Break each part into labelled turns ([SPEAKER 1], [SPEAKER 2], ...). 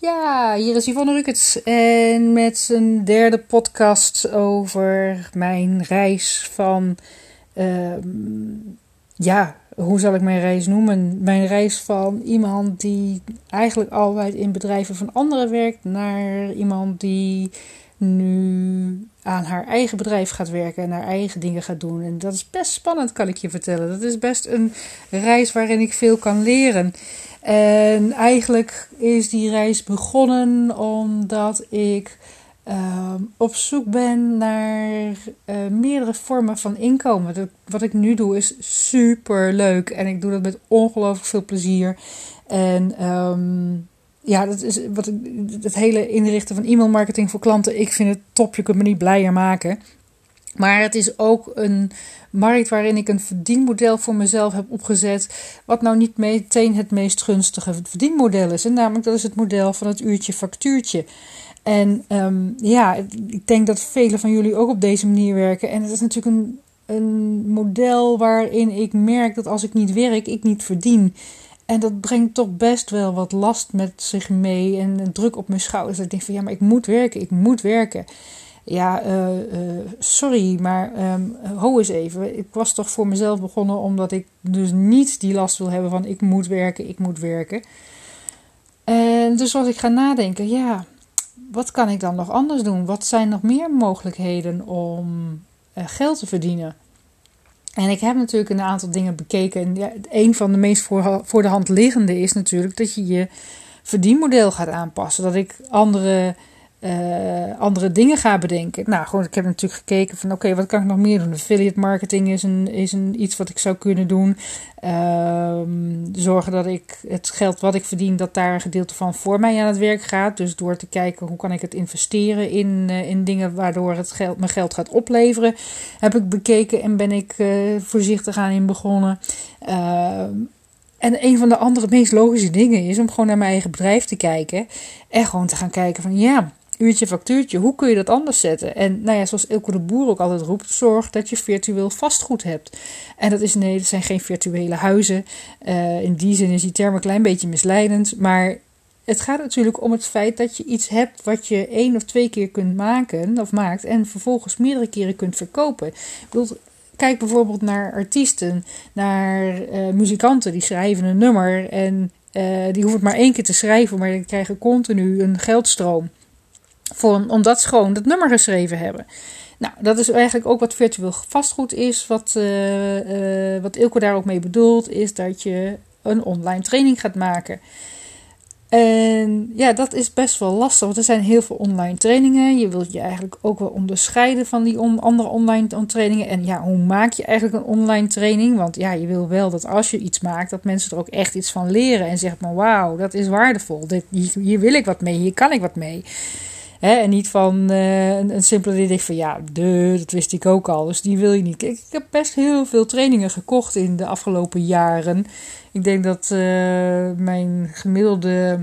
[SPEAKER 1] Ja, hier is Yvonne Rukets en met een derde podcast over mijn reis van, ehm, ja, hoe zal ik mijn reis noemen? Mijn reis van iemand die eigenlijk altijd in bedrijven van anderen werkt naar iemand die nu aan haar eigen bedrijf gaat werken en haar eigen dingen gaat doen. En dat is best spannend, kan ik je vertellen. Dat is best een reis waarin ik veel kan leren. En eigenlijk is die reis begonnen omdat ik ehm, op zoek ben naar uh, meerdere vormen van inkomen. wat ik nu doe is super leuk en ik doe dat met ongelooflijk veel plezier. En um, ja, dat is wat het hele inrichten van e-mail marketing voor klanten. Ik vind het top. Je kunt me niet blijer maken. Maar het is ook een markt waarin ik een verdienmodel voor mezelf heb opgezet. Wat nou niet meteen het meest gunstige verdienmodel is. En namelijk dat is het model van het uurtje factuurtje. En ehm, ja, ik denk dat velen van jullie ook op deze manier werken. En het is natuurlijk een, een model waarin ik merk dat als ik niet werk, ik niet verdien. En dat brengt toch best wel wat last met zich mee en druk op mijn schouders. Dat ik denk van ja, maar ik moet werken, ik moet werken. Ja, uh, uh, sorry, maar um, ho eens even. Ik was toch voor mezelf begonnen omdat ik dus niet die last wil hebben van ik moet werken, ik moet werken. En dus was ik gaan nadenken, ja, wat kan ik dan nog anders doen? Wat zijn nog meer mogelijkheden om uh, geld te verdienen? En ik heb natuurlijk een aantal dingen bekeken. En ja, een van de meest voor, voor de hand liggende is natuurlijk dat je je verdienmodel gaat aanpassen. Dat ik andere uh, andere dingen ga bedenken. Nou, gewoon, ik heb natuurlijk gekeken van oké, wat kan ik nog meer doen? Affiliate marketing is, een, is een, iets wat ik zou kunnen doen. Uh, zorgen dat ik het geld wat ik verdien, dat daar een gedeelte van voor mij aan het werk gaat. Dus door te kijken hoe kan ik het investeren in, uh, in dingen waardoor het geld, mijn geld gaat opleveren. Heb ik bekeken en ben ik uh, voorzichtig aan in begonnen. Ehm, en een van de andere meest logische dingen is om gewoon naar mijn eigen bedrijf te kijken. En gewoon te gaan kijken van ja, uurtje factuurtje, hoe kun je dat anders zetten? En nou ja, zoals Ilko de Boer ook altijd roept, zorg dat je virtueel vastgoed hebt. En dat is nee, dat zijn geen virtuele huizen. Uh, in die zin is die term een klein beetje misleidend. Maar het gaat natuurlijk om het feit dat je iets hebt wat je één of twee keer kunt maken of maakt en vervolgens meerdere keren kunt verkopen. Kijk bijvoorbeeld naar artiesten, naar uh, muzikanten die schrijven een nummer en uh, die hoeven het maar één keer te schrijven, maar die krijgen continu een geldstroom. Voor, omdat ze gewoon dat nummer geschreven hebben. Nou, dat is eigenlijk ook wat virtueel vastgoed is. Wat, uh, wat Ilko daar ook mee bedoelt, is dat je een online training gaat maken. En ja, dat is best wel lastig, want er zijn heel veel online trainingen. Je wilt je eigenlijk ook wel onderscheiden van die andere online trainingen. En ja, hoe maak je eigenlijk een online training? Want ja, je wil wel dat als je iets maakt, dat mensen er ook echt iets van leren. En zeggen maar, wauw, dat is waardevol. Dit, hier wil ik wat mee, hier kan ik wat mee. Hè, en niet van uh, een, simpele idee van ja, de, dat wist ik ook al. Dus die wil je niet. Ik, ik heb best heel veel trainingen gekocht in de afgelopen jaren. Ik denk dat uh, mijn gemiddelde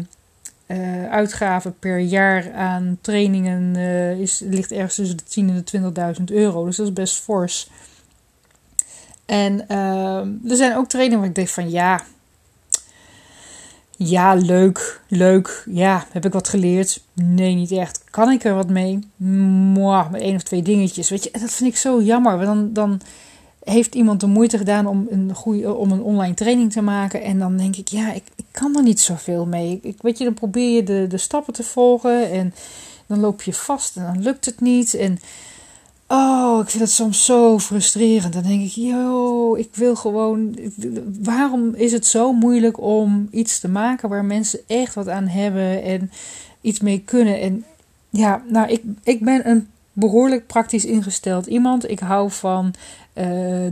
[SPEAKER 1] uh, uitgave per jaar aan trainingen is, ligt ergens tussen de 10.000 en de 20.000 euro. Dus dat is best fors. En er zijn ook trainingen waar ik denk van ja, ja, leuk, leuk. Ja, heb ik wat geleerd? Nee, niet echt. Kan ik er wat mee? Mwah, met één of twee dingetjes. Weet je, dat vind ik zo jammer. Dan, dan heeft iemand de moeite gedaan om een, goede, om een online training te maken. En dan denk ik, ja, ik, ik kan er niet zoveel mee. Ik, weet je, dan probeer je de, de stappen te volgen. En dan loop je vast en dan lukt het niet. En Oh, ik vind het soms zo frustrerend. Dan denk ik, yo, ik wil gewoon. Waarom is het zo moeilijk om iets te maken waar mensen echt wat aan hebben en iets mee kunnen? En ja, nou, ik, ik ben een behoorlijk praktisch ingesteld iemand. Ik hou van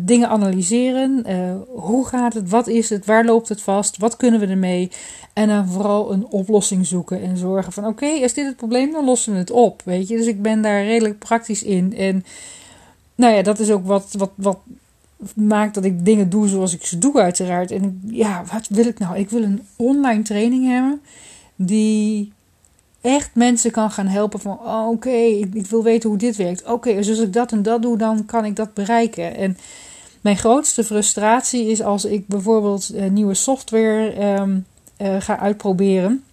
[SPEAKER 1] dingen analyseren. Uh, hoe gaat het? Wat is het? Waar loopt het vast? Wat kunnen we ermee? En dan vooral een oplossing zoeken en zorgen van: oké, is dit het probleem? Dan lossen we het op. Weet je, dus ik ben daar redelijk praktisch in. En nou ja, dat is ook wat, wat, wat maakt dat ik dingen doe zoals ik ze doe, uiteraard. En ja, wat wil ik nou? Ik wil een online training hebben die echt mensen kan gaan helpen van oh, oké, ik, wil weten hoe dit werkt. Oké, dus als ik dat en dat doe, dan kan ik dat bereiken. En mijn grootste frustratie is als ik bijvoorbeeld uh, nieuwe software um, uh, ga uitproberen.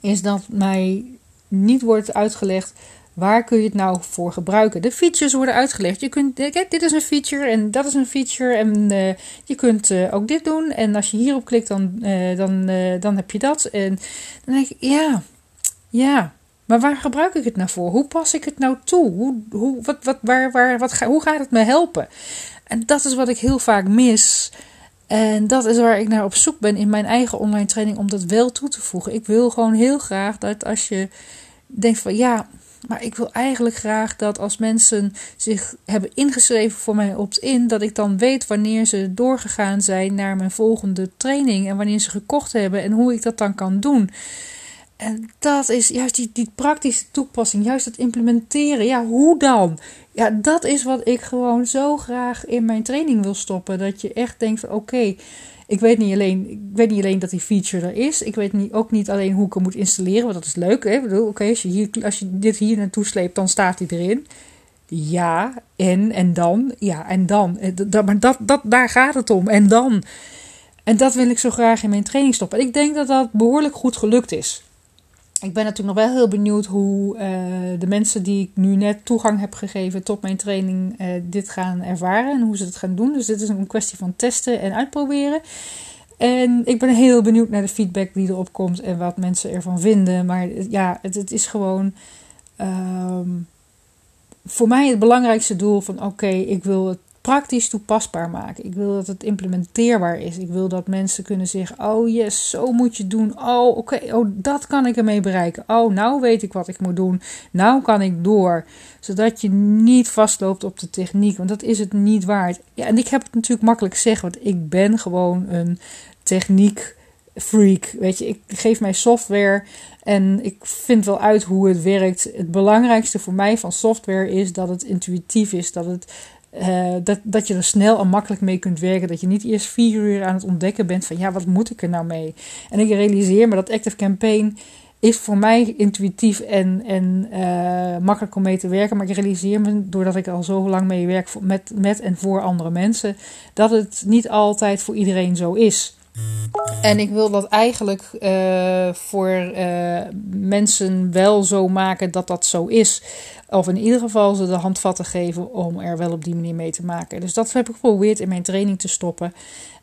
[SPEAKER 1] is dat mij niet wordt uitgelegd waar kun je het nou voor gebruiken. De features worden uitgelegd. Je kunt, kijk, dit is een feature en dat is een feature en je kunt ook dit doen. En als je hierop klikt, dan, dan, dan heb je dat. En dan denk ik, ja, ja, maar waar gebruik ik het nou voor? Hoe pas ik het nou toe? Hoe, hoe, wat, wat, waar, waar, wat hoe gaat het me helpen? En dat is wat ik heel vaak mis. En dat is waar ik naar op zoek ben in mijn eigen online training om dat wel toe te voegen. Ik wil gewoon heel graag dat als je denkt van ja, maar ik wil eigenlijk graag dat als mensen zich hebben ingeschreven voor mijn opt-in, dat ik dan weet wanneer ze doorgegaan zijn naar mijn volgende training en wanneer ze gekocht hebben en hoe ik dat dan kan doen. En dat is juist die, die praktische toepassing, juist het implementeren. Ja, hoe dan? Ja, dat is wat ik gewoon zo graag in mijn training wil stoppen. Dat je echt denkt oké, ik weet niet alleen, ik weet niet alleen dat die feature er is. Ik weet niet, ook niet alleen hoe ik hem moet installeren, want dat is leuk. Hè? Ik bedoel, oké, als, je hier, als je dit hier naartoe sleept, dan staat hij erin. Ja, en, en dan. Ja, en dan. Eh, maar dat, dat, daar gaat het om. En dan. En dat wil ik zo graag in mijn training stoppen. En ik denk dat dat behoorlijk goed gelukt is ik ben natuurlijk nog wel heel benieuwd hoe uh, de mensen die ik nu net toegang heb gegeven tot mijn training uh, dit gaan ervaren en hoe ze het gaan doen. Dus dit is een kwestie van testen en uitproberen. En ik ben heel benieuwd naar de feedback die erop komt en wat mensen ervan vinden. Maar ja, het, het is gewoon um, voor mij het belangrijkste doel van oké, ik wil het praktisch toepasbaar maken. Ik wil dat het implementeerbaar is. Ik wil dat mensen kunnen zeggen: Oh yes, zo moet je doen. Oh, oké, oh, dat kan ik ermee bereiken. Oh, nou weet ik wat ik moet doen. Nou kan ik door. Zodat je niet vastloopt op de techniek, want dat is het niet waard. Ja, en ik heb het natuurlijk makkelijk zeggen, want ik ben gewoon een techniek freak. Weet je, ik geef mij software en ik vind wel uit hoe het werkt. Het belangrijkste voor mij van software is dat het intuïtief is, dat het uh, dat, dat je er snel en makkelijk mee kunt werken. Dat je niet eerst vier uur aan het ontdekken bent van ja, wat moet ik er nou mee? En ik realiseer me dat Active Campaign is voor mij intuïtief en, en uh, makkelijk om mee te werken. Maar ik realiseer me, doordat ik al zo lang mee werk met, met en voor andere mensen, dat het niet altijd voor iedereen zo is. En ik wil dat eigenlijk uh, voor uh, mensen wel zo maken dat dat zo is. Of in ieder geval ze de handvatten geven om er wel op die manier mee te maken. Dus dat heb ik geprobeerd in mijn training te stoppen.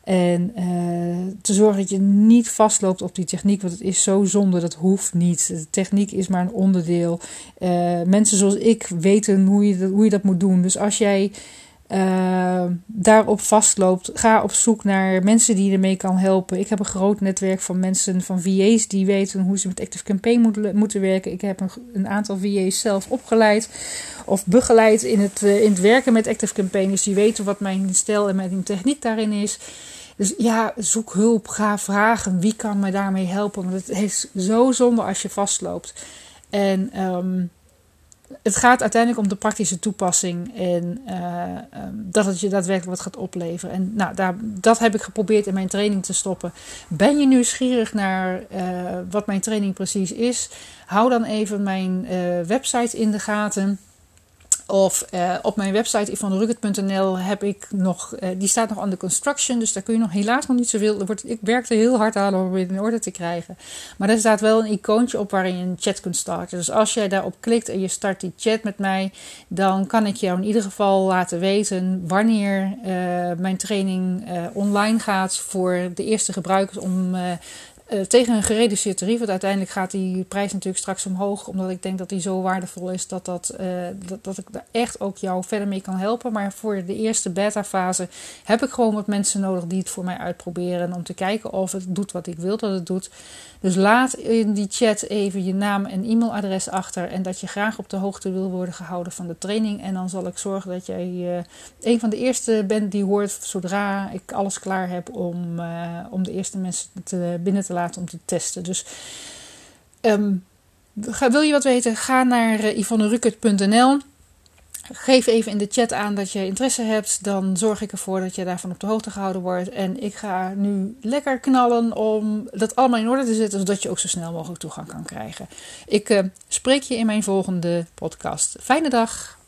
[SPEAKER 1] En uh, te zorgen dat je niet vastloopt op die techniek. Want het is zo zonde, dat hoeft niet. De techniek is maar een onderdeel. mensen zoals ik weten hoe je, dat, hoe je dat moet doen. Dus als jij uh, daarop vastloopt. Ga op zoek naar mensen die je ermee kan helpen. Ik heb een groot netwerk van mensen, van VA's, die weten hoe ze met Active Campaign moeten, moeten werken. Ik heb een, een, aantal VA's zelf opgeleid of begeleid in het, uh, in het werken met Active Campaign. Dus die weten wat mijn stijl en mijn techniek daarin is. Dus ja, zoek hulp, ga vragen wie kan me daarmee helpen. Want het is zo zonde als je vastloopt. En um, het gaat uiteindelijk om de praktische toepassing en uh, dat het je daadwerkelijk wat gaat opleveren. En nou, daar, dat heb ik geprobeerd in mijn training te stoppen. Ben je nieuwsgierig naar uh, wat mijn training precies is? Hou dan even mijn uh, website in de gaten. Of uh, op mijn website ivanrucket.nl heb ik nog, uh, die staat nog de construction, dus daar kun je nog helaas nog niet zoveel. Wordt, ik werkte heel hard aan om het in orde te krijgen. Maar er staat wel een icoontje op waarin je een chat kunt starten. Dus als jij daarop klikt en je start die chat met mij, dan kan ik jou in ieder geval laten weten wanneer uh, mijn training online gaat voor de eerste gebruikers om uh, tegen een gereduceerd tarief. Want uiteindelijk gaat die prijs natuurlijk straks omhoog. Omdat ik denk dat die zo waardevol is dat, dat, uh, dat, dat ik daar echt ook jou verder mee kan helpen. Maar voor de eerste beta-fase heb ik gewoon wat mensen nodig die het voor mij uitproberen. Om te kijken of het doet wat ik wil dat het doet. Dus laat in die chat even je naam en e-mailadres achter. En dat je graag op de hoogte wil worden gehouden van de training. En dan zal ik zorgen dat jij uh, een van de eerste bent die hoort zodra ik alles klaar heb om, om de eerste mensen te, binnen te laten om te testen. Dus um, wil je wat weten? Ga naar uh, yvonneruckert.nl. Geef even in de chat aan dat je interesse hebt. Dan zorg ik ervoor dat je daarvan op de hoogte gehouden wordt. En ik ga nu lekker knallen om dat allemaal in orde te zetten. Zodat je ook zo snel mogelijk toegang kan krijgen. Ik uh, spreek je in mijn volgende podcast. Fijne dag.